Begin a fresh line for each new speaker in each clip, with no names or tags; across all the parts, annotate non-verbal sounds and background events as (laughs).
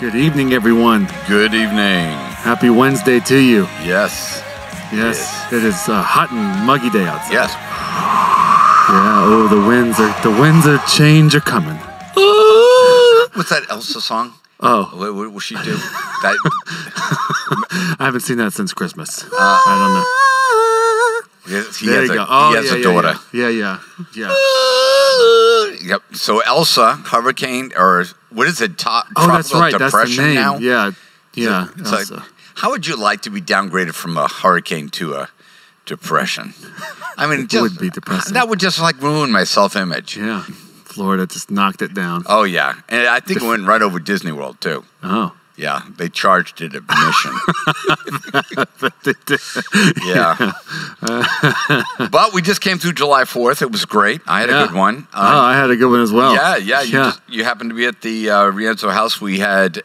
Good evening, everyone.
Good evening.
Happy Wednesday to you.
Yes.
Yes, it is a hot and muggy day outside.
Yes.
Yeah. Oh, the winds are the winds of change are coming. (gasps)
What's that Elsa song?
Oh,
What, what will she do? that (laughs)
I haven't seen that since Christmas.
Uh, I
don't know. There
a,
you go. Oh,
he has
yeah,
a
yeah,
daughter.
Yeah, yeah, yeah. yeah. (gasps) (laughs)
Yep. So Elsa, hurricane, or what is it?
Oh, that's
tropical
right. That's the
depression
name.
now.
Yeah, yeah.
It's like,
Elsa.
how would you like to be downgraded from a hurricane to a depression? I mean, just,
would be depressing.
That would just like ruin my self-image.
yeah. Florida just knocked it down.
Oh yeah, and I think it went right over Disney World too.
Oh.
Yeah, they charged it admission. (laughs) yeah. but we just came through July 4th. It was great. I had
Yeah.
a good one.
oh, I had a good one as well.
yeah, yeah. You,
yeah.
Just, you happened to be at the uh, Rienzo house. We had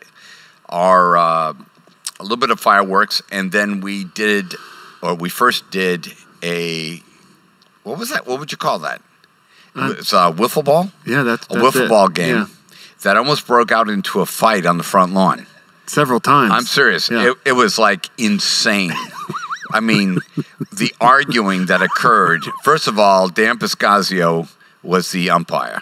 our uh, a little bit of fireworks, and then we did, or we first did a what was that? What would you call that?
Uh,
it's a wiffle ball.
yeah, that's,
A
that's
wiffle
it.
ball game
Yeah.
that almost broke out into a fight on the front lawn.
Several times.
I'm serious.
Yeah.
It, it was like insane. (laughs) I mean, the arguing that occurred. First of all, Dan Piscazio was the umpire.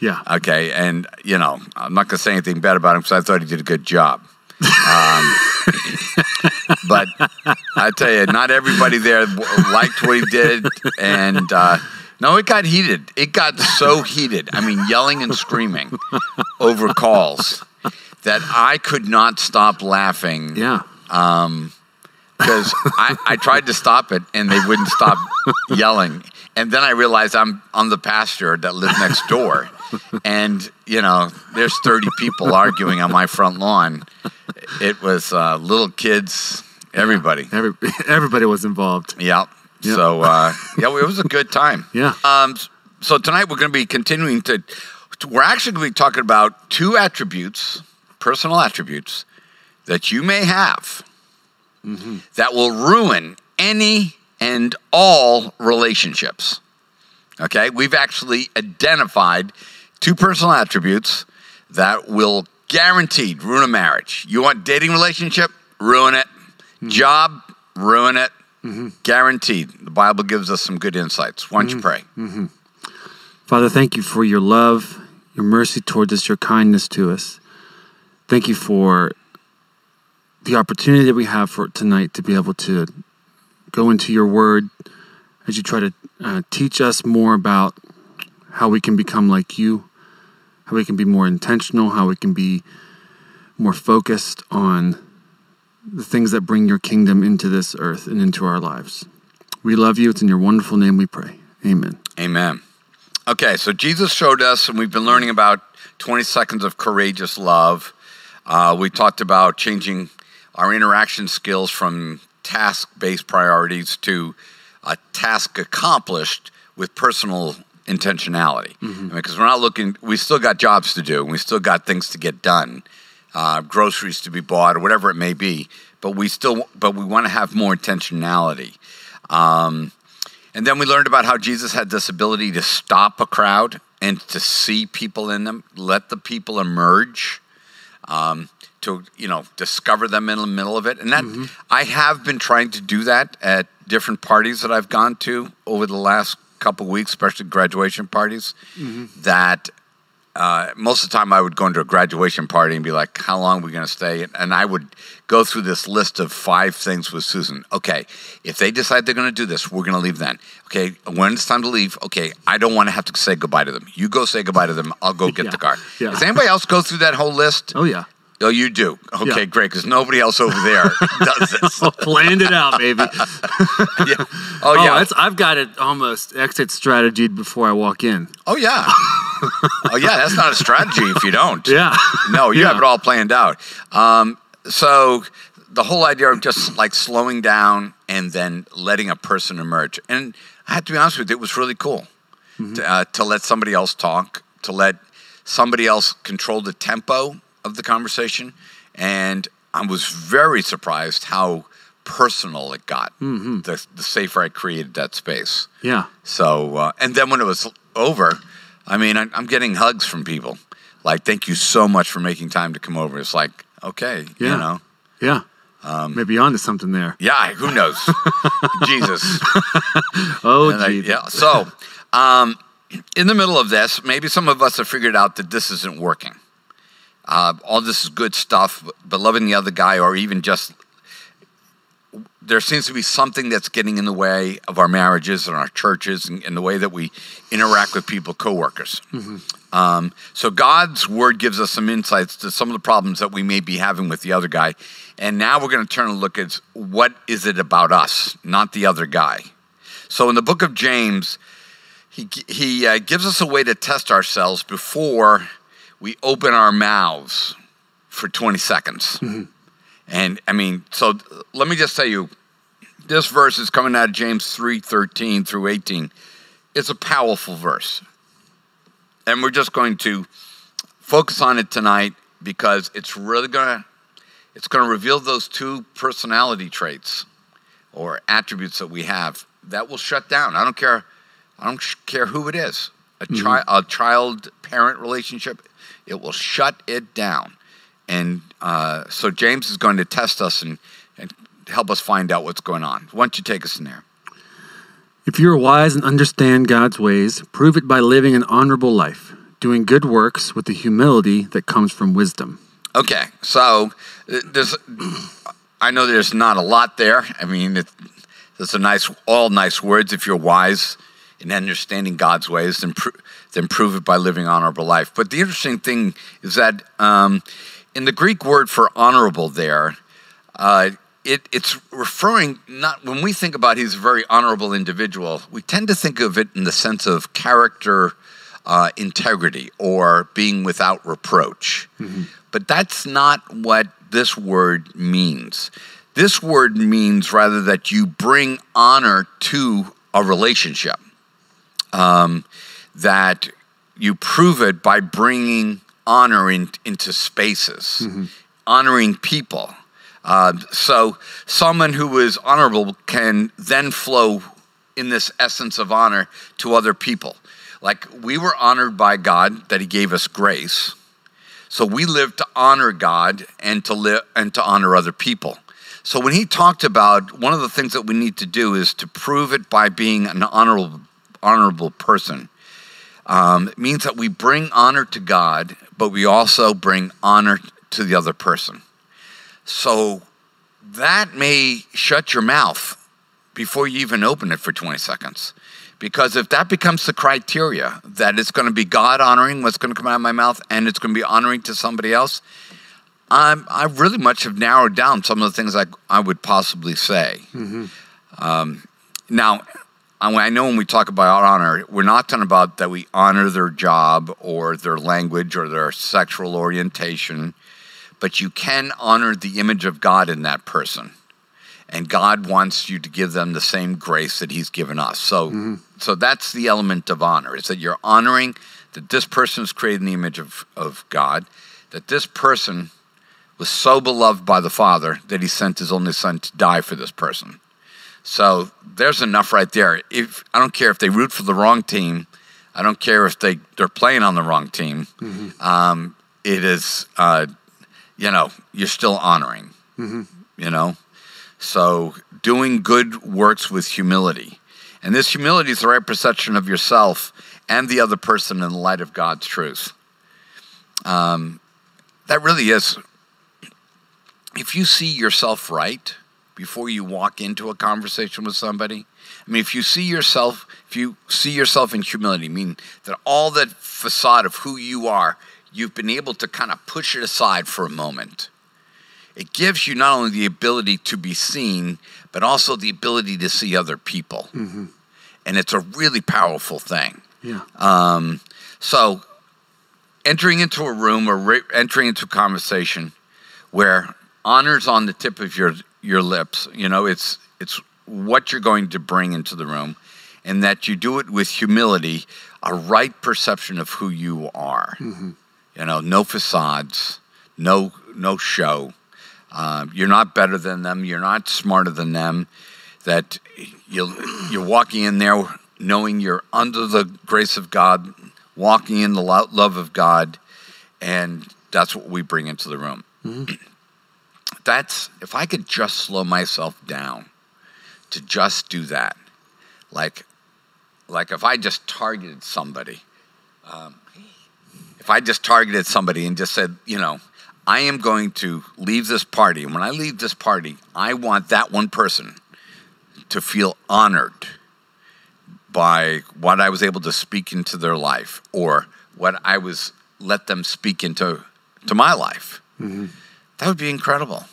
yeah.
Okay, and you know, I'm not going to say anything bad about him because I thought he did a good job. Um, (laughs) but I tell you, not everybody there liked what he did, and uh, no, it got heated. It got so heated. I mean, yelling and screaming over calls that I could not stop laughing
yeah.
because I, I tried to stop it and they wouldn't stop yelling. And then I realized I'm I'm the pastor that lives next door, and you know there's 30 people arguing on my front lawn. It was uh, little kids, everybody.
Every, (laughs) everybody was involved.
Yeah.
Yeah.
So uh, yeah, it was a good time.
Yeah.
Um, so tonight we're going to be continuing to. We're actually going to be talking about two attributes, personal attributes, that you may have mm-hmm. that will ruin any and all relationships. Okay, we've actually identified two personal attributes that will guaranteed ruin a marriage. You want dating relationship? Ruin it. Mm-hmm. Job? Ruin it. Mm-hmm. Guaranteed. The Bible gives us some good insights. Why don't you pray?
Father, thank you for your love, your mercy towards us, your kindness to us. Thank you for the opportunity that we have for tonight to be able to go into your word as you try to uh, teach us more about how we can become like you, how we can be more intentional, how we can be more focused on the things that bring your kingdom into this earth and into our lives. We love you. It's in your wonderful name we pray. Amen.
Amen. Okay, so Jesus showed us, and we've been learning about 20 seconds of courageous love. Uh, we talked about changing our interaction skills from task based priorities to a task accomplished with personal intentionality. Because we're not looking, we still got jobs to do, and we still got things to get done, uh, groceries to be bought, or whatever it may be. But we still, but we want to have more intentionality. Um, and then we learned about how Jesus had this ability to stop a crowd and to see people in them, let the people emerge, um, to you know discover them in the middle of it. And that I have been trying to do that at different parties that I've gone to over the last couple of weeks, especially graduation parties. That uh, most of the time I would go into a graduation party and be like, "How long are we going to stay?" And I would go through this list of five things with Susan. Okay, if they decide they're going to do this, we're going to leave then. Okay, when it's time to leave, okay, I don't want to have to say goodbye to them. You go say goodbye to them. I'll go get (laughs)
Yeah,
the car.
yeah.
Does anybody else go through that whole list?
Oh, yeah.
Oh, you do. Okay,
Yeah.
great, because nobody else over there (laughs) does this.
Planned it out, baby. (laughs)
Yeah. Oh
Oh,
yeah.
I've got it almost exit strategied before I walk in.
oh yeah. Oh yeah. That's not a strategy if you don't. (laughs)
Yeah.
No, you
Yeah.
have it all planned out. Um, so the whole idea of just like slowing down and then letting a person emerge, and I have to be honest with you, it was really cool to, uh, to let somebody else talk, to let somebody else control the tempo of the conversation, and I was very surprised how personal it got. The, the safer I created that space.
Yeah.
So, uh, and then when it was over, I mean, I, I'm getting hugs from people. like thank you so much for making time to come over. It's like okay,
Yeah.
you know,
Yeah.
Um,
Maybe onto something there.
yeah, who knows, (laughs) Jesus.
Oh,
I-
Jesus.
yeah. So, um, in the middle of this, maybe some of us have figured out that this isn't working. Uh, all this is good stuff, but loving the other guy, or even just there seems to be something that's getting in the way of our marriages and our churches and, and the way that we interact with people, coworkers. Um, so God's word gives us some insights to some of the problems that we may be having with the other guy. And now we're going to turn and look at what is it about us, not the other guy. So in the book of James, he, he uh, gives us a way to test ourselves before we open our mouths for 20 seconds. And I mean, so let me just tell you, this verse is coming out of James 3 13 through 18. It's a powerful verse. And we're just going to focus on it tonight because it's really going to it's going to reveal those two personality traits or attributes that we have that will shut down. I don't care I don't care who it is. A, mm-hmm. chi- a child parent relationship, it will shut it down. And uh, so James is going to test us and, and help us find out what's going on. Why don't you take us in there?
If you are wise and understand God's ways, prove it by living an honorable life, doing good works with the humility that comes from wisdom.
Okay, so uh, there's, (clears throat) I know there's not a lot there. I mean, it, there's a nice, all nice words. If you're wise in understanding God's ways, then, pro- then prove it by living an honorable life. But the interesting thing is that um, in the Greek word for honorable, there, uh, it, it's referring not when we think about he's a very honorable individual, we tend to think of it in the sense of character, uh, integrity, or being without reproach. But that's not what this word means. This word means rather that you bring honor to a relationship, um, that you prove it by bringing honor in, into spaces, honoring people. Uh, so someone who is honorable can then flow in this essence of honor to other people. Like we were honored by God that He gave us grace. So we live to honor God and to live and to honor other people. So when he talked about one of the things that we need to do is to prove it by being an honorable honorable person. Um, it means that we bring honor to God, but we also bring honor to the other person. So that may shut your mouth before you even open it for 20 seconds. Because if that becomes the criteria, that it's going to be God honoring what's going to come out of my mouth and it's going to be honoring to somebody else, I'm, I really much have narrowed down some of the things I, I would possibly say. Um, now, I I know when we talk about honor, we're not talking about that we honor their job or their language or their sexual orientation, but you can honor the image of God in that person. And God wants you to give them the same grace that He's given us. So, mm-hmm. so that's the element of honor: is that you're honoring that this person is created in the image of, of God, that this person was so beloved by the Father that He sent His only Son to die for this person. So there's enough right there. If I don't care if they root for the wrong team, I don't care if they they're playing on the wrong team. Um, it is, uh, you know, you're still honoring. You know, so doing good works with humility, and this humility is the right perception of yourself and the other person in the light of God's truth. Um, that really is. If you see yourself right before you walk into a conversation with somebody, I mean, if you see yourself, if you see yourself in humility—mean that all that facade of who you are, you've been able to kind of push it aside for a moment. It gives you not only the ability to be seen, but also the ability to see other people. And it's a really powerful thing.
Yeah.
Um, so, entering into a room or entering into a conversation where honor's on the tip of your your lips, you know, it's it's what you're going to bring into the room, and that you do it with humility, a right perception of who you are. You know, no facades, no no show. Uh, you're not better than them. You're not smarter than them. That you you're walking in there knowing you're under the grace of God, walking in the love of God, and that's what we bring into the room. That's if I could just slow myself down to just do that, like, like if I just targeted somebody, um, if I just targeted somebody and just said, you know, I am going to leave this party, and when I leave this party, I want that one person to feel honored by what I was able to speak into their life or what I was let them speak into to my life. That would be incredible.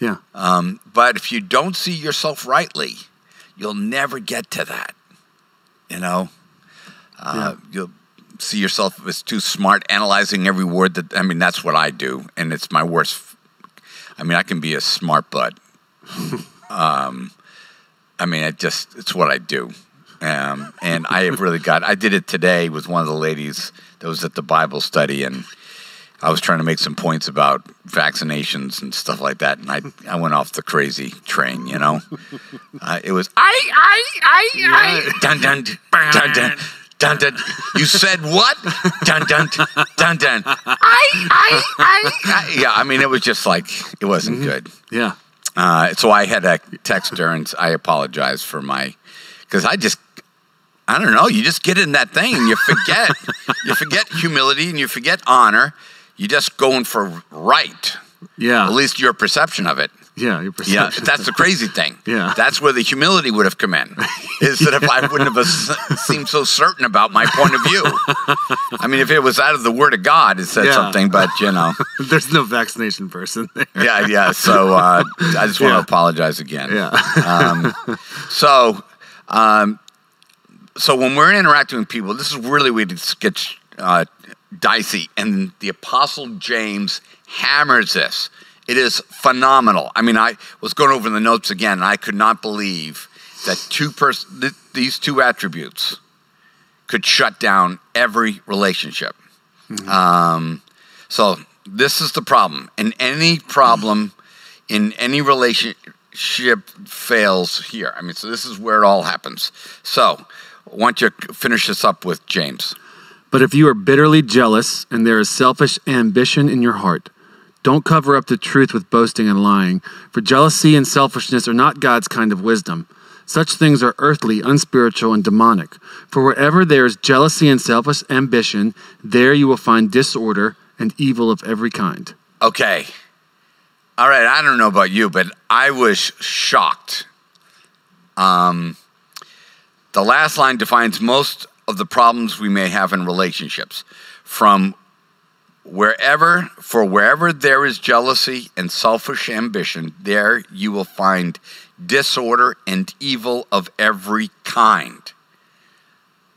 Yeah.
Um, but if you don't see yourself rightly, you'll never get to that. You know, uh, you'll see yourself as too smart, analyzing every word that. I mean, that's what I do, and it's my worst. I mean, I can be a smart butt. (laughs) um, I mean, it just it's what I do. Um, and I have really got. I did it today with one of the ladies that was at the Bible study, and I was trying to make some points about vaccinations and stuff like that, and I I went off the crazy train. You know, uh, it was I I I I dun dun dun dun. Dun, dun. You said what? Dun dun dun dun. I, I, I, I. Yeah, I mean, it was just like it wasn't good.
Yeah.
Uh, so I had to text her and I apologize for my, because I just, I don't know, you just get in that thing and you forget, you forget humility and you forget honor. You're just going for right,
Yeah.
at least your perception of it.
Yeah. Your
Yeah, that's the crazy thing. (laughs)
Yeah.
That's where the humility would have come in. (laughs) Is that if I wouldn't have seemed so certain about my point of view? I mean, if it was out of the Word of God, it said
Yeah.
something, but you know, (laughs)
There's no vaccination person there.
yeah, yeah. So uh, I just want
Yeah.
to apologize again.
Yeah.
Um, so, um, so when we're interacting with people, this is really where it gets uh, dicey. And the Apostle James hammers this. It is phenomenal. I mean, I was going over the notes again, and I could not believe that two pers- th- these two attributes could shut down every relationship. Um, so this is the problem. And any problem in any relationship fails here. I mean, so this is where it all happens. So I want you to finish this up with James.
But if you are bitterly jealous and there is selfish ambition in your heart, don't cover up the truth with boasting and lying, for jealousy and selfishness are not God's kind of wisdom. Such things are earthly, unspiritual, and demonic. For wherever there is jealousy and selfish ambition, there you will find disorder and evil of every kind.
Okay. All right. I don't know about you, but I was shocked. Um, the last line defines most of the problems we may have in relationships. From wherever, for wherever there is jealousy and selfish ambition, there you will find disorder and evil of every kind.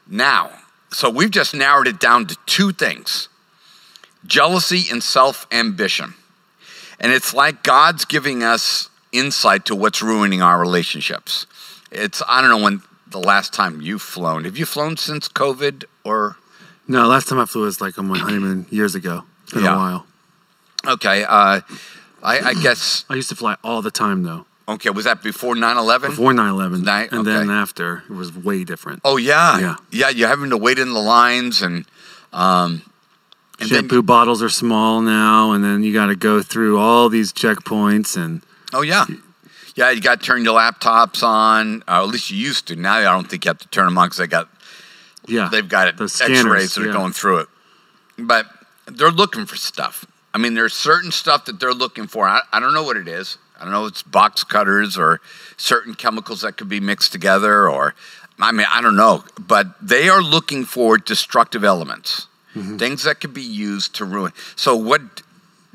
Now, so we've just narrowed it down to two things jealousy and self ambition. And it's like God's giving us insight to what's ruining our relationships. It's, I don't know when the last time you've flown. Have you flown since COVID or?
No, last time I flew was like on my honeymoon years ago. It's been
Yeah.
a while.
Okay. Uh, I, I guess, (clears throat)
I used to fly all the time though.
okay, was that before 9 11?
Before 9 11.
Ni-
And then after, it was way different.
Oh, yeah.
Yeah.
Yeah. You're having to wait in the lines and, um, and then,
Shampoo bottles are small now, and then you got to go through all these checkpoints and
oh, yeah. Yeah, you got to turn your laptops on, or at least you used to. Now I don't think you have to turn them on because they got
yeah,
they've got it, X-rays that are going through it. But they're looking for stuff. I mean, there's certain stuff that they're looking for. I, I don't know what it is. I don't know if it's box cutters or certain chemicals that could be mixed together, or I mean, I don't know. But they are looking for destructive elements,
Mm-hmm.
things that could be used to ruin. So what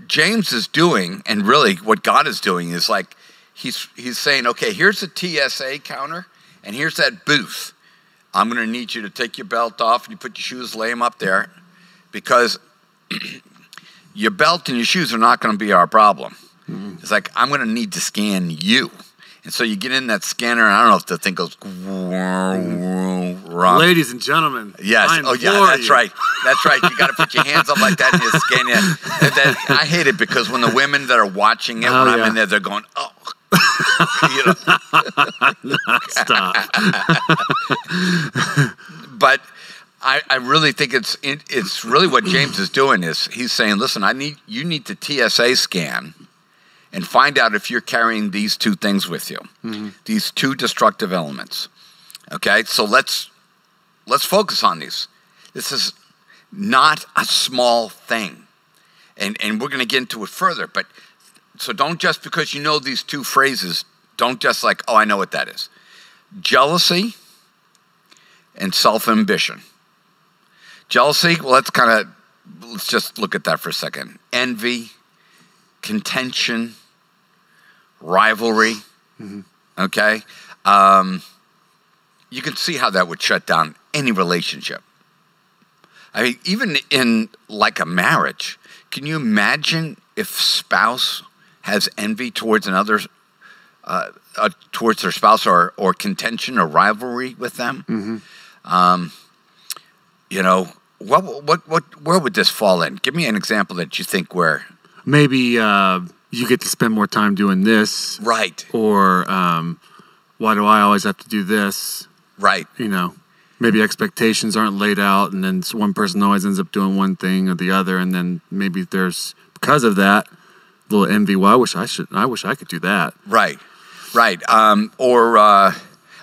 James is doing, and really what God is doing, is like he's he's saying, okay, here's a TSA counter, and here's that booth. I'm going to need you to take your belt off and you put your shoes, lay them up there, because (clears throat) your belt and your shoes are not going to be our problem. Mm-hmm. It's like I'm going to need to scan you, and so you get in that scanner, and I don't know if the thing goes wrong.
Ladies and gentlemen.
Yes. Oh, yeah. That's
you.
right. That's right. You got to put your hands up like that and you scan it. (laughs) And then, I hate it because when the women that are watching it,
Oh,
when I'm
yeah.
in there, they're going, "Oh." (laughs) (laughs)
Stop. (laughs)
but I, I really think it's it, it's really what James is doing is he's saying, listen, I need you need to TSA scan and find out if you're carrying these two things with you, mm-hmm. these two destructive elements. Okay, so let's let's focus on these. This is not a small thing, and and we're going to get into it further. But so don't just because you know these two phrases, don't just like, oh, I know what that is. Jealousy and self ambition. Jealousy, well, let's kind of, let's just look at that for a second. Envy, contention, rivalry, okay? Um, you can see how that would shut down any relationship. I mean, even in like a marriage, can you imagine if spouse has envy towards another, uh, uh, towards their spouse, or or contention or rivalry with them? Um, you know, what what what where would this fall in? Give me an example that you think where.
Maybe uh, you get to spend more time doing this,
Right,
or um, why do I always have to do this?
right,
You know, maybe expectations aren't laid out, and then one person always ends up doing one thing or the other, and then maybe there's because of that little envy. Well, I wish I should. I wish I could do that.
right, right. Um, or uh,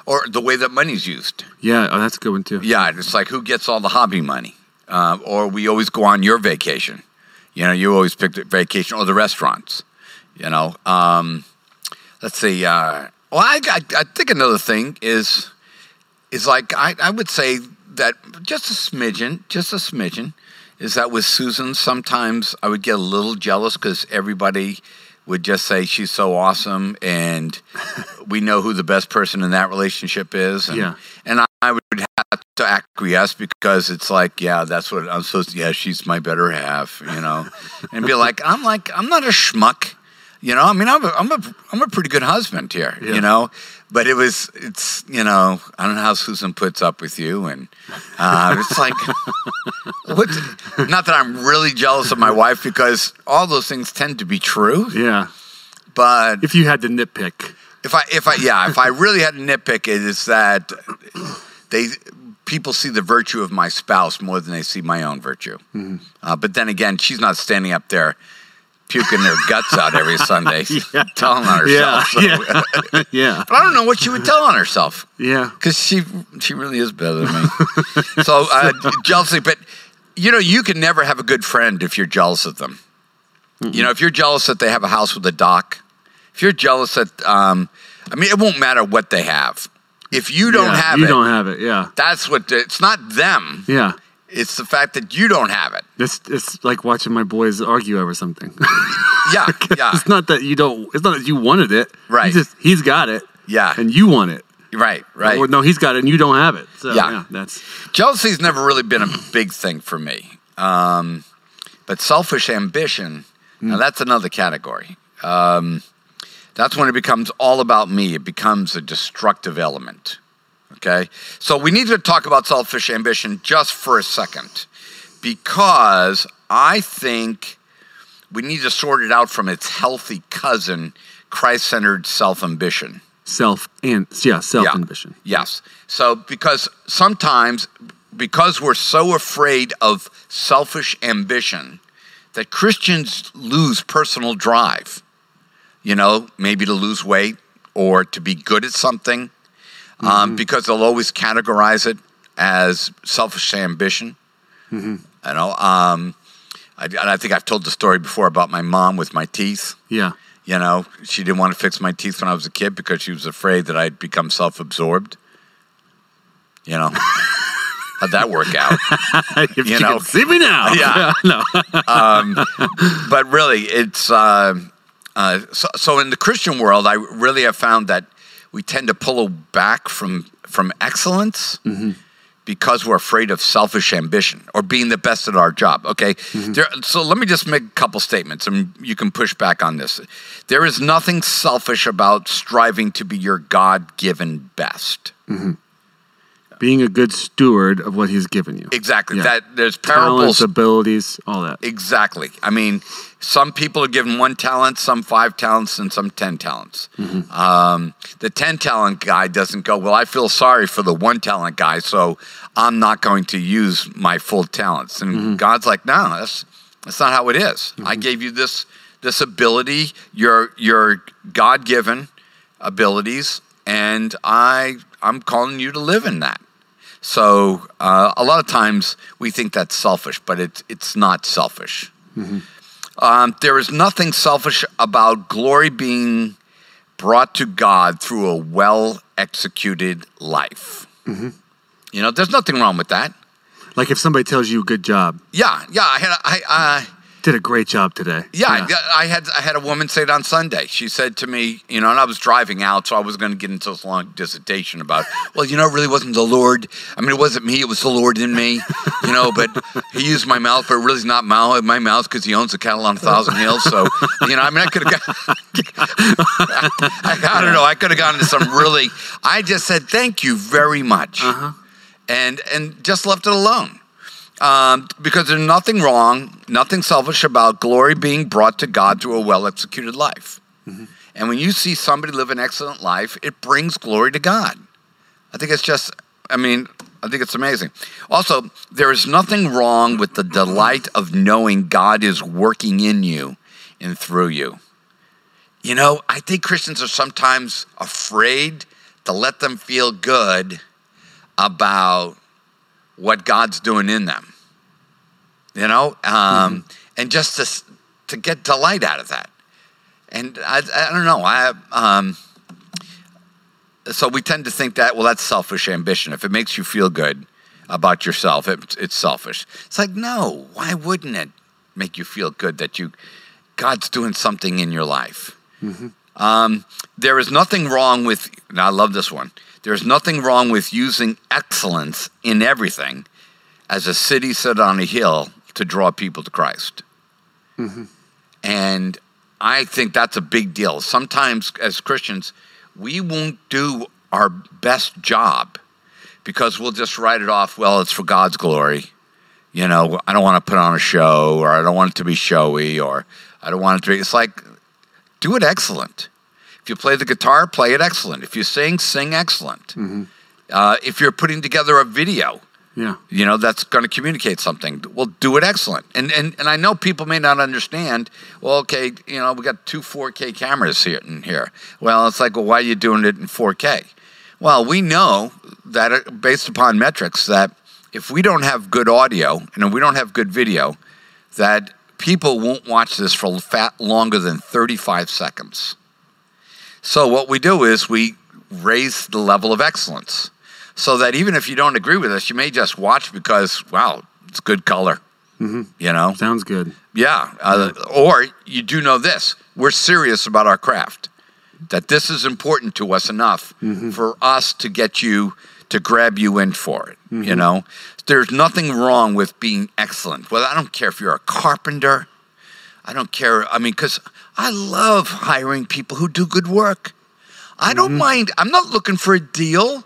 or the way that money's used.
Yeah, oh, that's a good one too.
Yeah, it's like who gets all the hobby money, uh, or we always go on your vacation. You know, you always pick the vacation or the restaurants. You know, um, let's see. Uh, well, I, I, I think another thing is is like I, I would say that just a smidgen, just a smidgen, is that with Susan. Sometimes I would get a little jealous because everybody would just say she's so awesome, and (laughs) we know who the best person in that relationship is. And,
Yeah.
and I, would have to acquiesce because it's like, yeah, that's what I'm supposed to. Yeah, she's my better half, you know, and be like, I'm like, I'm not a schmuck. You know, I mean, I'm a, I'm a, I'm a pretty good husband here,
Yeah.
you know, but it was, it's, you know, I don't know how Susan puts up with you. And uh, it's like, (laughs) what, not that I'm really jealous of my wife because all those things tend to be true,
Yeah.
but
If you had to nitpick,
if I, if I, yeah, if I really had to nitpick it, is that they, people see the virtue of my spouse more than they see my own virtue. Uh, but then again, she's not standing up there puking their guts out every Sunday, (laughs)
Yeah.
telling on
yeah,
herself. So- (laughs)
yeah, (laughs) yeah,
But I don't know what she would tell on herself
yeah.
because she she really is better than me. so uh, jealousy, but you know, you can never have a good friend if you're jealous of them. You know, if you're jealous that they have a house with a dock, if you're jealous that, um, I mean, it won't matter what they have. If you don't
Yeah,
have
you
it,
don't have it. Yeah,
that's what it's not them.
yeah.
It's the fact that you don't have it.
It's it's like watching my boys argue over something. (laughs)
Yeah, (laughs) yeah,
it's not that you don't. It's not that you wanted it.
Right.
Just he's got it,
yeah.
and you want it.
Right, right.
Or no, he's got it, and you don't have it. So
Yeah.
yeah, that's
Jealousy's never really been a big thing for me. Um, but selfish ambition, now that's another category. Um, that's when it becomes all about me. It becomes a destructive element. Okay? So we need to talk about selfish ambition just for a second because I think we need to sort it out from its healthy cousin, Christ centered self ambition.
self and yeah, self ambition.
Yes. So because sometimes because we're so afraid of selfish ambition that Christians lose personal drive. You know, maybe to lose weight or to be good at something um, because they'll always categorize it as selfish ambition. You know, um, I, and I think I've told the story before about my mom with my teeth.
Yeah,
You know, she didn't want to fix my teeth when I was a kid because she was afraid that I'd become self absorbed. You know, (laughs) how'd that work out? (laughs)
you,
know.
see me now. (laughs)
Yeah.
no.
but really, it's uh, uh, so, so in the Christian world, I really have found that we tend to pull back from from excellence mm-hmm. because we're afraid of selfish ambition or being the best at our job. Okay, mm-hmm. there, so let me just make a couple statements, and you can push back on this. There is nothing selfish about striving to be your God given best. Mm-hmm.
Being a good steward of what He's given you.
Exactly.
Yeah.
That there's
Talents, abilities, all that.
Exactly. I mean, some people are given one talent, some five talents, and some 10 talents. Mm-hmm. Um, the 10 talent guy doesn't go, Well, I feel sorry for the one talent guy, so I'm not going to use my full talents. And mm-hmm. God's like, No, that's, that's not how it is. I mm-hmm. gave you this, this ability, your, your God given abilities, and I, I'm calling you to live in that. So uh, a lot of times we think that's selfish, but it's it's not selfish. Um, there is nothing selfish about glory being brought to God through a well executed life. You know, there's nothing wrong with that.
Like if somebody tells you, "Good job,
Yeah, yeah. I had I, I
did a great job today."
yeah, yeah, I had I had a woman say it on Sunday. She said to me, you know, and I was driving out, so I was going to get into this long dissertation about, (laughs) well, you know, it really wasn't the Lord. I mean, it wasn't me; it was the Lord in me, you know. But He used my mouth, but it really is not my my mouth because He owns the cattle on a thousand hills. So, you know, I mean, I could have got, (laughs) I, I don't know, I could have gone into some really. I just said thank you very much, uh-huh. and and just left it alone um, because there's nothing wrong, nothing selfish about glory being brought to God through a well executed life. And when you see somebody live an excellent life, it brings glory to God. I think it's just, I mean, I think it's amazing. Also, there is nothing wrong with the delight of knowing God is working in you and through you. You know, I think Christians are sometimes afraid to let them feel good about what God's doing in them. You know, um, and just to to get delight out of that. And I, I don't know. I um, so we tend to think that well, that's selfish ambition. If it makes you feel good about yourself, it, it's selfish. It's like no. Why wouldn't it make you feel good that you God's doing something in your life? Um, there is nothing wrong with. And I love this one. There's nothing wrong with using excellence in everything as a city set on a hill to draw people to Christ. Mm-hmm. And I think that's a big deal. Sometimes, as Christians, we won't do our best job because we'll just write it off. Well, it's for God's glory. You know, I don't want to put on a show, or I don't want it to be showy, or I don't want it to be. It's like, do it excellent. If you play the guitar, play it excellent. If you sing, sing excellent. Uh, if you're putting together a video,
Yeah.
you know that's going to communicate something well do it excellent and, and and i know people may not understand well okay you know we got two 4k cameras here in here well it's like well why are you doing it in 4k well we know that uh, based upon metrics that if we don't have good audio and we don't have good video that people won't watch this for fat longer than 35 seconds so what we do is we raise the level of excellence so that even if you don't agree with us, you may just watch because, wow, it's good color. Mm-hmm. You know?
Sounds good.
Yeah. Uh, or you do know this we're serious about our craft, that this is important to us enough mm-hmm. for us to get you to grab you in for it. You mm-hmm. know? There's nothing wrong with being excellent. Well, I don't care if you're a carpenter. I don't care. I mean, because I love hiring people who do good work. I don't mind. I'm not looking for a deal.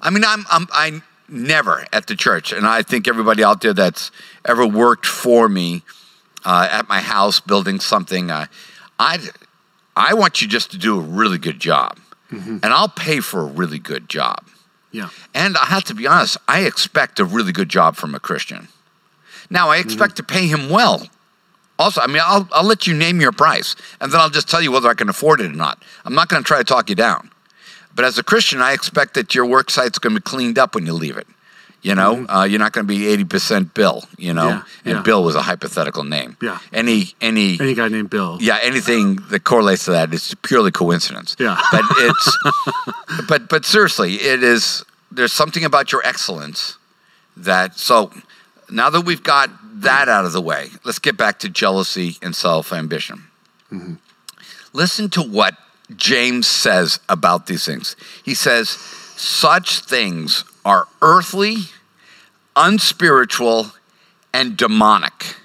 I mean, I'm, I'm I never at the church, and I think everybody out there that's ever worked for me uh, at my house building something, uh, I I want you just to do a really good job, and I'll pay for a really good job.
Yeah.
And I have to be honest, I expect a really good job from a Christian. Now, I expect to pay him well. Also, I mean, I'll, I'll let you name your price, and then I'll just tell you whether I can afford it or not. I'm not going to try to talk you down. But as a Christian, I expect that your work site's going to be cleaned up when you leave it. You know, uh, you're not going to be 80% Bill, you know,
Yeah,
and
yeah.
Bill was a hypothetical name.
Yeah.
Any, any,
Any guy named Bill.
yeah, anything that correlates to that is purely coincidence.
Yeah. (laughs)
But it's (laughs) but but seriously, it is there's something about your excellence that so now that we've got that out of the way, let's get back to jealousy and self-ambition. Mm-hmm. Listen to what James says about these things. He says, such things are earthly, unspiritual, and demonic.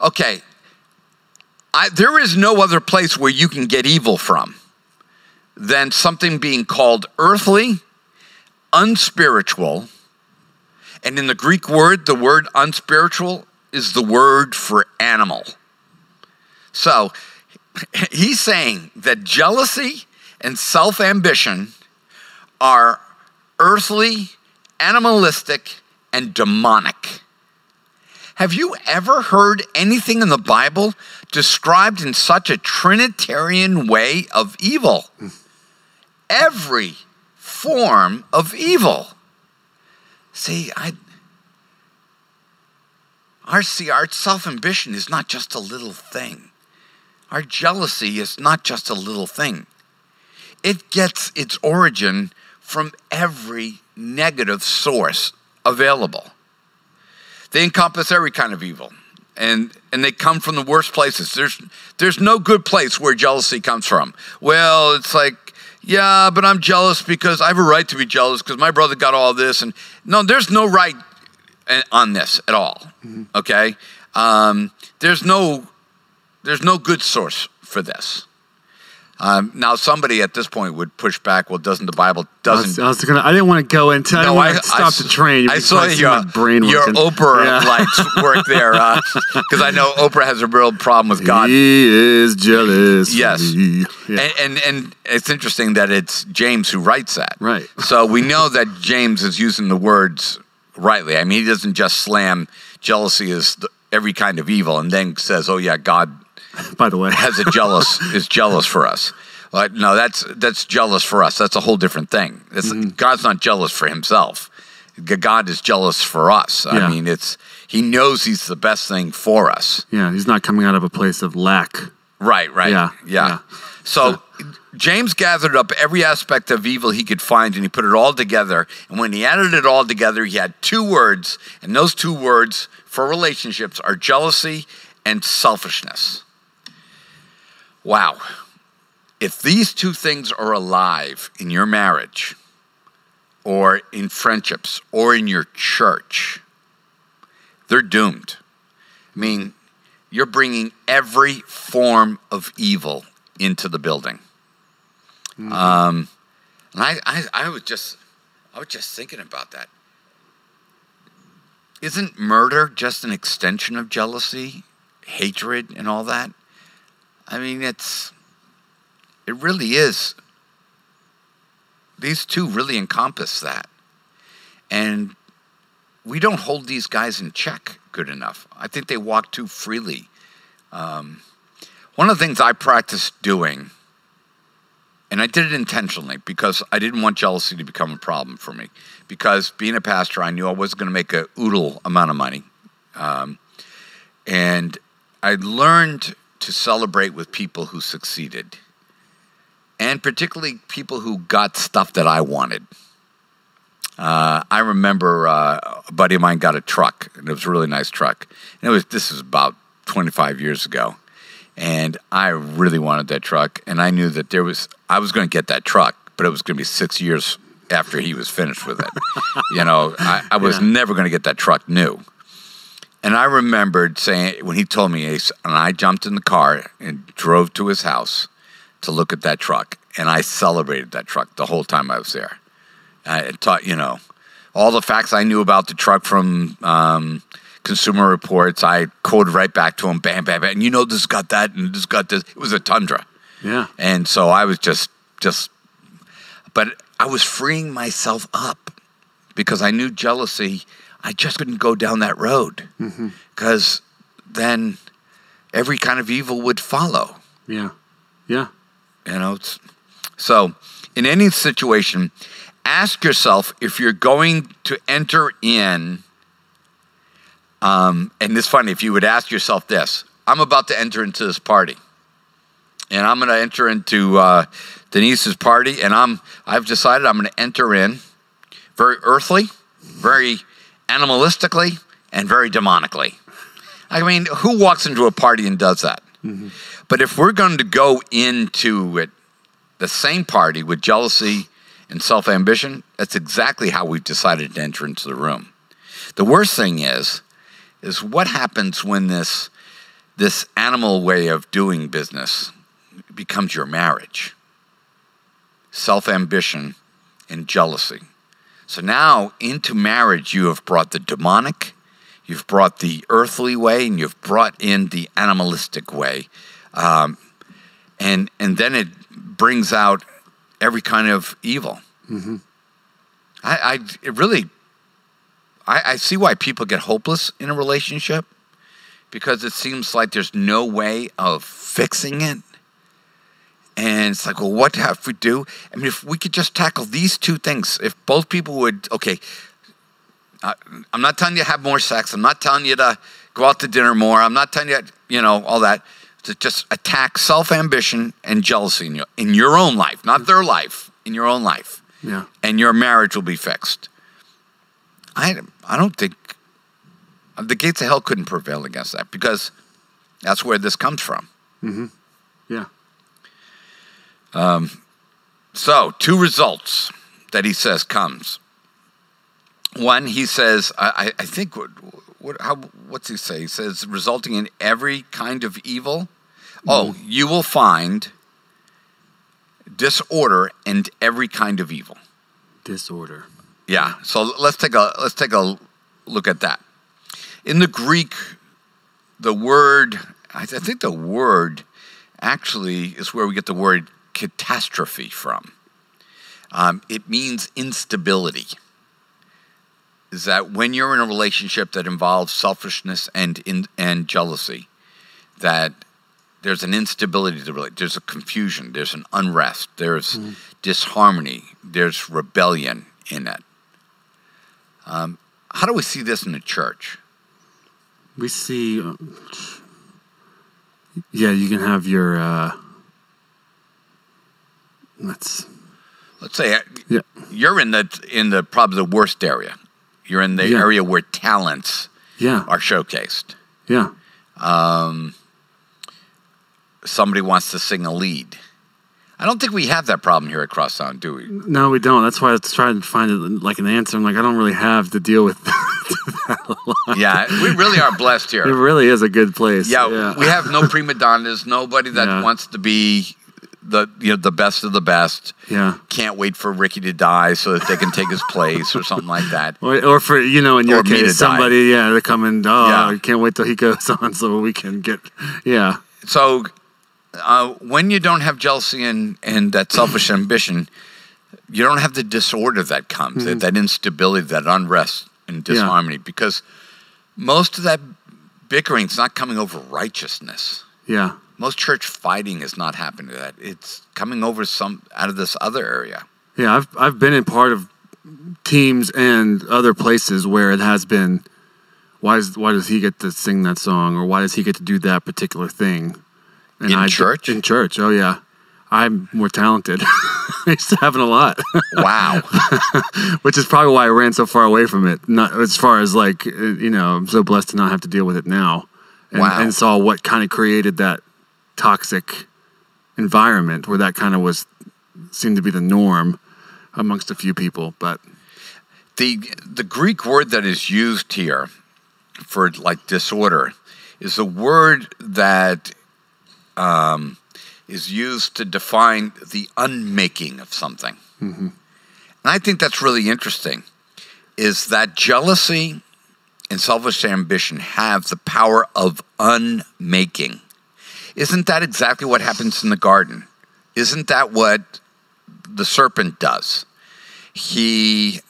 Okay, I, there is no other place where you can get evil from than something being called earthly, unspiritual. And in the Greek word, the word unspiritual is the word for animal. So (laughs) he's saying that jealousy and self ambition are earthly, animalistic, and demonic. Have you ever heard anything in the Bible described in such a Trinitarian way of evil? Every form of evil. See, I our see our self-ambition is not just a little thing. Our jealousy is not just a little thing. It gets its origin from every negative source available. They encompass every kind of evil. And, and they come from the worst places. There's, there's no good place where jealousy comes from. Well, it's like, yeah, but I'm jealous because I have a right to be jealous because my brother got all this. And no, there's no right on this at all. Mm-hmm. Okay? Um, there's, no, there's no good source for this. Um, now, somebody at this point would push back. Well, doesn't the Bible doesn't?
I was, I was gonna. I didn't want to go into. I no, I, stop I, the train.
I saw your brain your Oprah yeah. (laughs) lights work there because uh, I know Oprah has a real problem with God.
He is jealous.
Yes, yeah. and, and and it's interesting that it's James who writes that.
Right.
So we know that James is using the words rightly. I mean, he doesn't just slam jealousy as every kind of evil and then says, "Oh yeah, God."
By the way, (laughs)
has a jealous is jealous for us. Like, no, that's that's jealous for us. That's a whole different thing. Mm-hmm. God's not jealous for himself. God is jealous for us. Yeah. I mean, it's he knows he's the best thing for us.
Yeah, he's not coming out of a place of lack.
Right, right. Yeah. Yeah. yeah. So, so James gathered up every aspect of evil he could find and he put it all together. And when he added it all together, he had two words, and those two words for relationships are jealousy and selfishness. Wow. If these two things are alive in your marriage, or in friendships, or in your church, they're doomed. I mean, you're bringing every form of evil into the building. Mm-hmm. Um, and I, I, I was just, I was just thinking about that. Isn't murder just an extension of jealousy, hatred, and all that? I mean, it's, it really is. These two really encompass that. And we don't hold these guys in check good enough. I think they walk too freely. Um, one of the things I practiced doing, and I did it intentionally because I didn't want jealousy to become a problem for me. Because being a pastor, I knew I wasn't going to make a oodle amount of money. Um, and I learned to celebrate with people who succeeded, and particularly people who got stuff that I wanted. Uh, I remember uh, a buddy of mine got a truck, and it was a really nice truck. And it was this is about 25 years ago, and I really wanted that truck, and I knew that there was I was going to get that truck, but it was going to be six years after he was finished with it. (laughs) you know, I, I was yeah. never going to get that truck new. And I remembered saying when he told me, Ace and I jumped in the car and drove to his house to look at that truck, and I celebrated that truck the whole time I was there. I taught, you know, all the facts I knew about the truck from um, Consumer Reports. I quoted right back to him, bam, bam, bam. And you know, this got that, and this got this. It was a Tundra.
Yeah.
And so I was just, just, but I was freeing myself up because I knew jealousy I just couldn't go down that road because mm-hmm. then every kind of evil would follow.
Yeah. Yeah.
You know, so in any situation, ask yourself if you're going to enter in. Um, and it's funny if you would ask yourself this I'm about to enter into this party. And I'm going to enter into uh, Denise's party, and I'm I've decided I'm going to enter in very earthly, very animalistically and very demonically. I mean, who walks into a party and does that? Mm-hmm. But if we're going to go into it, the same party with jealousy and self ambition, that's exactly how we've decided to enter into the room. The worst thing is, is what happens when this this animal way of doing business becomes your marriage. Self ambition and jealousy. So now into marriage, you have brought the demonic, you've brought the earthly way, and you've brought in the animalistic way. Um, and, and then it brings out every kind of evil. I, I it really, I, I see why people get hopeless in a relationship because it seems like there's no way of fixing it. And it's like, well, what have we do? I mean, if we could just tackle these two things, if both people would, okay, uh, I'm not telling you to have more sex. I'm not telling you to go out to dinner more. I'm not telling you, you know, all that. To just attack self ambition and jealousy in your, in your own life, not their life, in your own life.
Yeah.
And your marriage will be fixed. I, I don't think the gates of hell couldn't prevail against that because that's where this comes from.
Yeah.
Um, so, two results that he says comes. One, he says, I, I think, what, what, how, what's he say? He says, resulting in every kind of evil. Oh, mm-hmm. you will find disorder and every kind of evil.
Disorder.
Yeah. So let's take a let's take a look at that. In the Greek, the word I th- I think the word actually is where we get the word catastrophe from. Um, it means instability. Is that when you're in a relationship that involves selfishness and in, and jealousy, that there's an instability to the relationship. There's a confusion. There's an unrest. There's disharmony. There's rebellion in it. Um, how do we see this in the church?
We see. uh, Yeah, you can have your. Uh, let's.
Let's say uh,
Yeah.
you're in the in the probably the worst area. You're in the
Yeah.
area where talents
Yeah.
are showcased.
Yeah.
Um, Somebody wants to sing a lead. I don't think we have that problem here at Crosstowne, do we?
No, we don't. That's why I was trying to find like an answer. I'm like, I don't really have to deal with. (laughs)
Yeah, we really are blessed here.
it really is a good place.
Yeah, we have no prima donnas, nobody that
Yeah.
wants to be the you know the best of the best.
Yeah.
Can't wait for Ricky to die so that they can take his place or something like that. (laughs)
Or, or for you know, in your
Or
case,
die.
somebody, yeah, they come in. Oh,
Yeah.
I can't wait till he goes (laughs) on so we can get. Yeah.
So uh, when you don't have jealousy and, and that selfish ambition, you don't have the disorder that comes, that, that instability, that unrest and
Mm-hmm. Yeah.
disharmony, because most of that bickering is not coming over righteousness.
Yeah.
Most church fighting is not happening to that. It's coming over some out of this other area.
Yeah, I've I've been in part of teams and other places where it has been why is why does he get to sing that song or why does he get to do that particular thing? And
In
I-
church?
In church, oh yeah. I'm more talented. (laughs) I used to happen a lot,
Wow. (laughs)
which is probably why I ran so far away from it. Not as far as like you know, I'm so blessed to not have to deal with it now, and,
Wow.
and saw what kind of created that toxic environment where that kind of was seemed to be the norm amongst a few people. But
the the Greek word that is used here for like disorder is a word that um, is used to define the unmaking of something. And I think that's really interesting. Is that jealousy and selfish ambition have the power of unmaking? Isn't that exactly what happens in the garden? Isn't that what the serpent does? He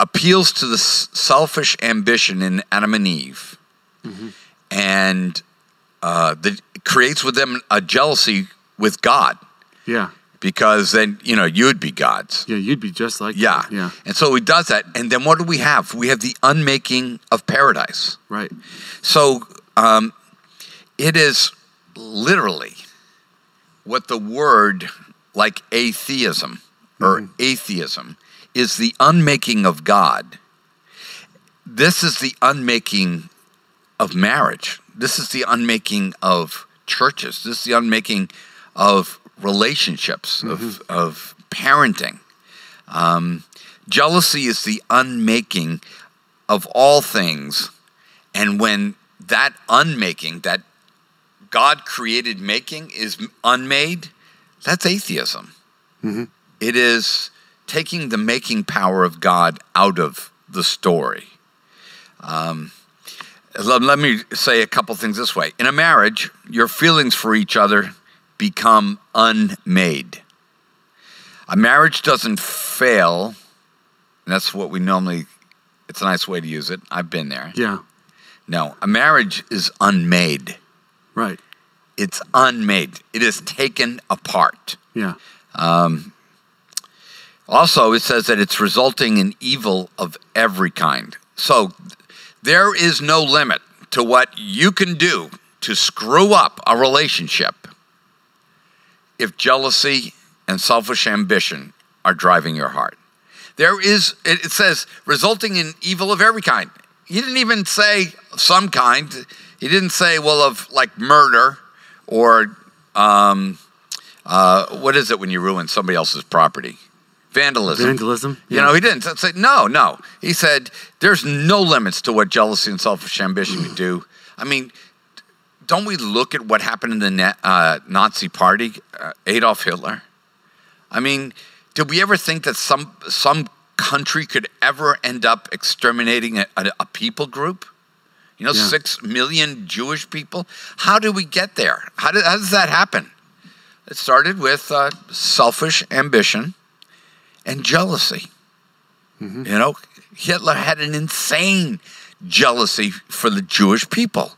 appeals to the s- selfish ambition in Adam and Eve, and uh, the, creates with them a jealousy with God,
yeah,
because then you know you'd be gods.
yeah, you'd be just like
Yeah,
yeah,
And so he does that, and then what do we have? We have the unmaking of paradise.
right,
So um, it is literally what the word, like atheism or atheism, is the unmaking of God. This is the unmaking of marriage. This is the unmaking of churches. This is the unmaking of relationships, of, of parenting. Um, jealousy is the unmaking of all things. And when that unmaking, that God created making is unmade, that's atheism. It is taking the making power of God out of the story. Um, let, let me say a couple things this way. In a marriage, your feelings for each other become unmade. A marriage doesn't fail, and that's what we normally, it's a nice way to use it. I've been there.
Yeah.
No, a marriage is unmade.
Right.
It's unmade. It is taken apart.
Yeah.
Um, also, it says that it's resulting in evil of every kind. So there is no limit to what you can do to screw up a relationship if jealousy and selfish ambition are driving your heart. There is, it it says, resulting in evil of every kind. He didn't even say some kind. He didn't say, well, of like murder or um, uh, what is it when you ruin somebody else's property? Vandalism.
Vandalism.
You know, he didn't say no, no. He said there's no limits to what jealousy and selfish ambition can do. I mean, don't we look at what happened in the uh, Nazi Party, uh, Adolf Hitler? I mean, did we ever think that some some country could ever end up exterminating a, a, a people group? You know,
Yeah.
six million Jewish people. How did we get there? How, did, how does that happen? It started with uh, selfish ambition and jealousy. You know, Hitler had an insane jealousy for the Jewish people,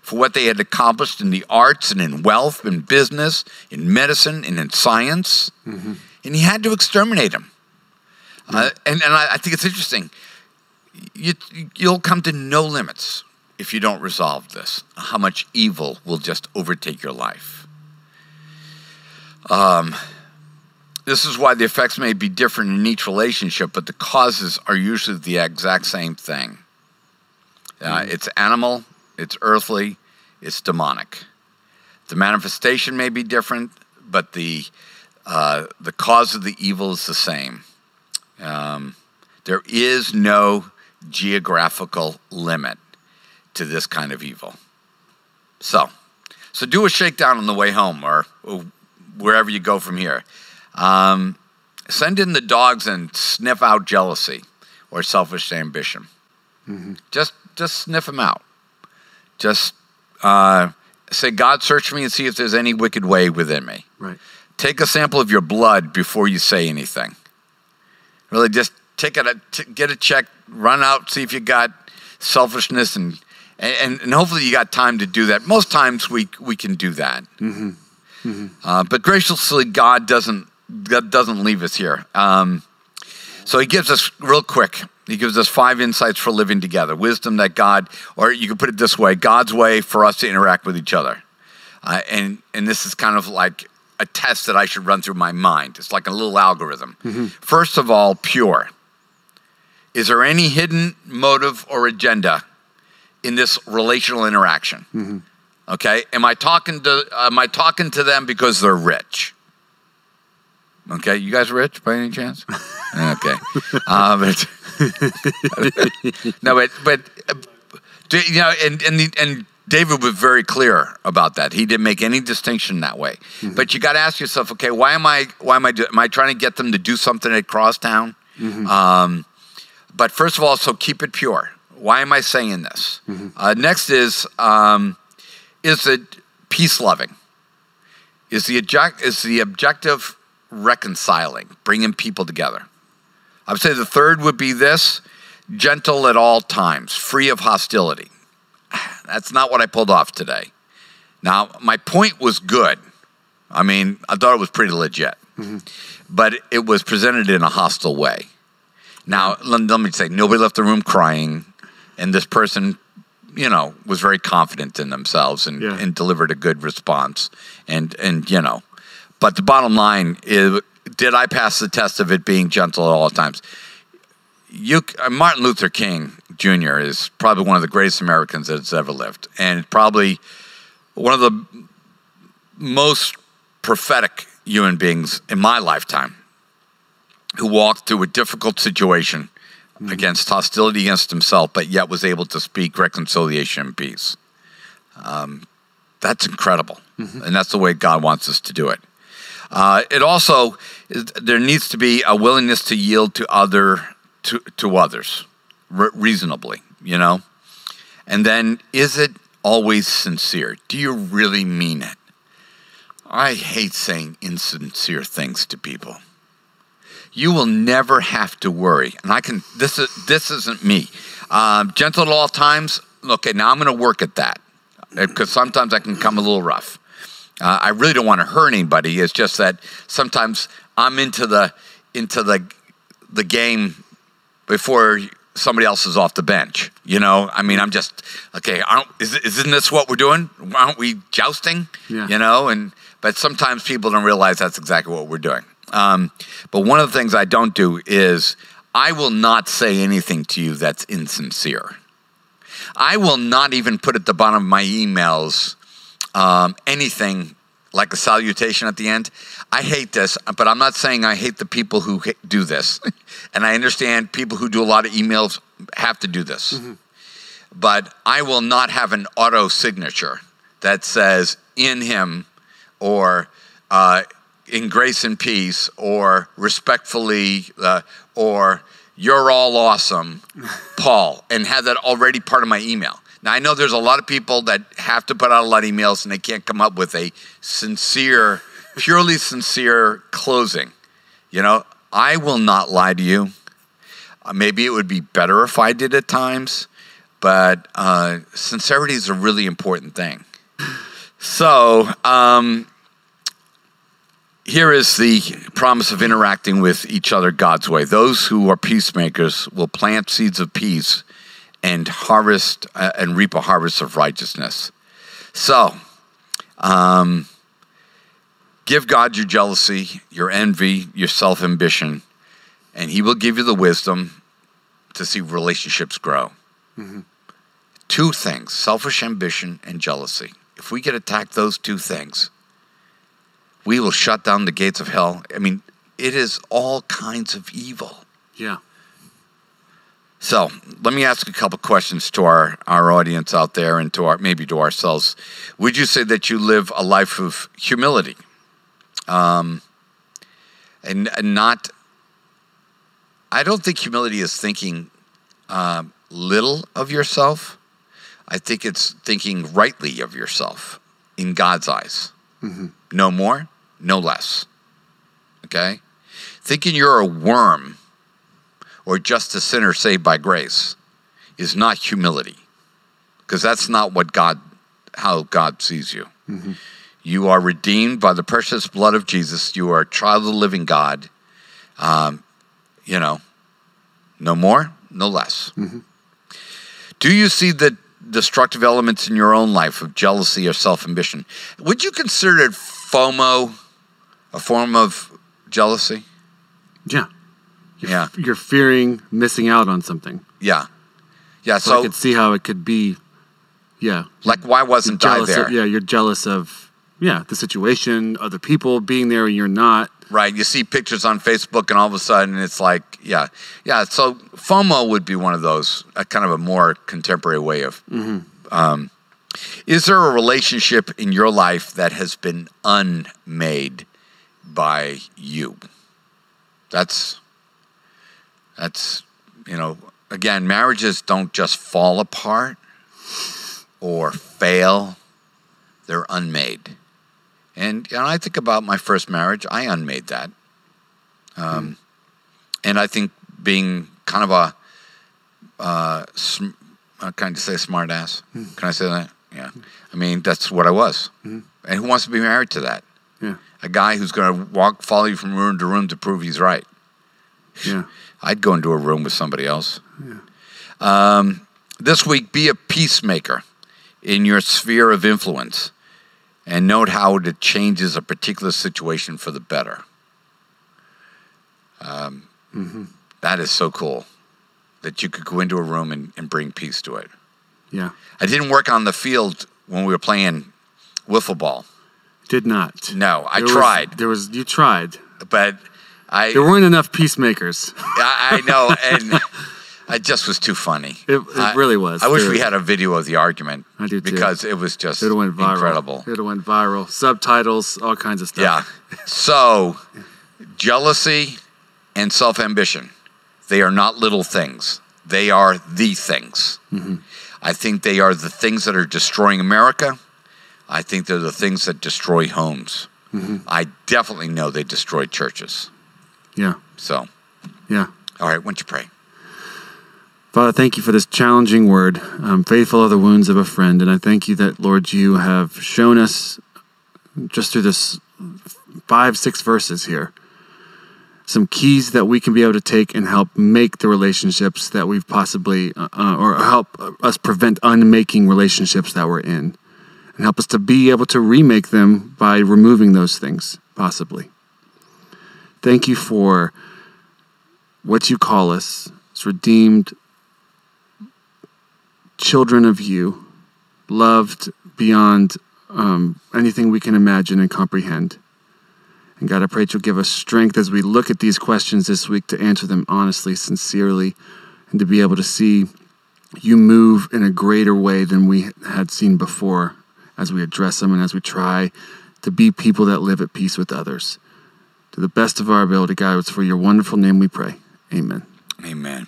for what they had accomplished in the arts and in wealth, in business, in medicine, and in science. And he had to exterminate them. Uh, and and I, I think it's interesting. You, you'll come to no limits if you don't resolve this, how much evil will just overtake your life. Um, this is why the effects may be different in each relationship, but the causes are usually the exact same thing. Uh, It's animal, it's earthly, it's demonic. The manifestation may be different, but the uh, the cause of the evil is the same. Um, there is no geographical limit to this kind of evil. So, so do a shakedown on the way home, or, or wherever you go from here. Um, send in the dogs and sniff out jealousy or selfish ambition. Just, just sniff them out. Just uh, say, God, search me and see if there's any wicked way within me.
Right.
Take a sample of your blood before you say anything. Really, just take it, get a check, run out, see if you got selfishness, and and, and hopefully you got time to do that. Most times we we can do that. Uh, but graciously, God doesn't God doesn't leave us here. Um, so He gives us real quick. He gives us five insights for living together. Wisdom that God, or you could put it this way, God's way for us to interact with each other. Uh, and and this is kind of like a test that I should run through my mind. It's like a little algorithm. First of all, pure. Is there any hidden motive or agenda in this relational interaction? Okay, am I talking to am I talking to them because they're rich? Okay, you guys rich by any chance? (laughs) Okay, uh, but (laughs) (laughs) no, but but do- you know, and and the, and David was very clear about that. He didn't make any distinction that way. But you got to ask yourself, okay, why am I why am I do, am I trying to get them to do something at Crosstowne? Um, but first of all, so keep it pure. Why am I saying this? Uh, next is um, is it peace loving? Is the object is the objective reconciling, bringing people together? I would say the third would be this: gentle at all times, free of hostility. That's not what I pulled off today. Now, my point was good. I mean, I thought it was pretty legit, mm-hmm. but it was presented in a hostile way. Now, let, let me say, nobody left the room crying, and this person, you know, was very confident in themselves and,
Yeah.
and delivered a good response. And and you know, but the bottom line is, did I pass the test of it being gentle at all times? You, uh, Martin Luther King Jr. is probably one of the greatest Americans that's ever lived, and probably one of the most prophetic human beings in my lifetime who walked through a difficult situation against hostility against himself, but yet was able to speak reconciliation and peace. Um, that's incredible. And that's the way God wants us to do it. Uh, it also there needs to be a willingness to yield to other to to others re- reasonably, you know. And then, is it always sincere? Do you really mean it? I hate saying insincere things to people. You will never have to worry, and I can. This is this isn't me. Um, gentle at all times. Okay, now I'm going to work at that because sometimes I can come a little rough. Uh, I really don't want to hurt anybody. It's just that sometimes I'm into the into the the game before somebody else is off the bench. You know, I mean, I'm just okay. Is, isn't this what we're doing? Aren't we jousting?
Yeah.
You know, and but sometimes people don't realize that's exactly what we're doing. Um, but one of the things I don't do is I will not say anything to you that's insincere. I will not even put at the bottom of my emails um, anything like a salutation at the end. I hate this, but I'm not saying I hate the people who do this. (laughs) and I understand people who do a lot of emails have to do this. But I will not have an auto signature that says in him or uh, in grace and peace or respectfully uh, or you're all awesome, (laughs) Paul, and have that already part of my email. Now, I know there's a lot of people that have to put out a lot of emails and they can't come up with a sincere, purely sincere closing. You know, I will not lie to you. Uh, maybe it would be better if I did at times, but uh, sincerity is a really important thing. So, um, here is the promise of interacting with each other God's way. Those who are peacemakers will plant seeds of peace and harvest uh, and reap a harvest of righteousness. So, um, give God your jealousy, your envy, your self ambition, and He will give you the wisdom to see relationships grow. Two things selfish ambition and jealousy. If we get attacked, those two things, we will shut down the gates of hell. I mean, it is all kinds of evil.
Yeah.
So let me ask a couple questions to our, our audience out there and to our maybe to ourselves. Would you say that you live a life of humility? Um, and, and not, I don't think humility is thinking uh, little of yourself. I think it's thinking rightly of yourself in God's eyes. No more, no less. Okay? Thinking you're a worm or just a sinner saved by grace is not humility because that's not what God how God sees you. You are redeemed by the precious blood of Jesus. You are a child of the living God. Um, you know, no more, no less. Do you see the destructive elements in your own life of jealousy or self ambition? Would you consider FOMO a form of jealousy?
Yeah. You're,
Yeah.
You're fearing missing out on something.
Yeah. Yeah.
So, I could see how it could be. Yeah.
like, why wasn't I there?
Of, yeah, you're jealous of yeah the situation, other people being there, and you're not.
Right. You see pictures on Facebook, and all of a sudden it's like, yeah, yeah. So FOMO would be one of those, a kind of a more contemporary way of. Um, is there a relationship in your life that has been unmade by you? That's that's you know again, marriages don't just fall apart or fail; they're unmade. And, and I think about my first marriage, I unmade that. Um, And I think being kind of a, uh, sm- uh, can I say smart ass? Can I say that? Yeah. I mean, that's what I was. And who wants to be married to that?
Yeah.
A guy who's going to walk, follow you from room to room to prove he's right.
Yeah.
I'd go into a room with somebody else. Um, this week, be a peacemaker in your sphere of influence and note how it changes a particular situation for the better. Um, that is so cool that you could go into a room and, and bring peace to it.
Yeah.
I didn't work on the field when we were playing wiffle ball.
Did not.
No, I
There was-
tried,
there was you tried.
but I
There weren't enough peacemakers.
I, I know, (laughs) and It just was too funny.
It, it
I-
really was.
I wish we had a video of the argument.
I do too.
Because it was just
It went viral.
incredible.
It went viral. Subtitles, all kinds of stuff.
Yeah. So, jealousy and self ambition, they are not little things. They are the things.
Mm-hmm.
I think they are the things that are destroying America. I think they're the things that destroy homes.
Mm-hmm.
I definitely know they destroy churches.
Yeah.
So,
Yeah.
all right, why don't you pray?
Father, thank you for this challenging word. Um, faithful are the wounds of a friend. And I thank you that, Lord, you have shown us just through this five, six verses here some keys that we can be able to take and help make the relationships that we've possibly, uh, uh, or help us prevent unmaking relationships that we're in. And help us to be able to remake them by removing those things, possibly. Thank you for what you call us as redeemed children of you, loved beyond um, anything we can imagine and comprehend. And God, I pray that you'll give us strength as we look at these questions this week to answer them honestly, sincerely, and to be able to see you move in a greater way than we had seen before as we address them and as we try to be people that live at peace with others. To the best of our ability, God, it's for your wonderful name we pray. Amen.
Amen.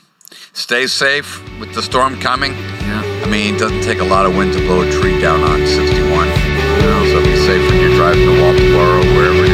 Stay safe with the storm coming.
Yeah.
I mean, it doesn't take a lot of wind to blow a tree down on 61.
No.
So be safe when you're driving to Walpole or wherever it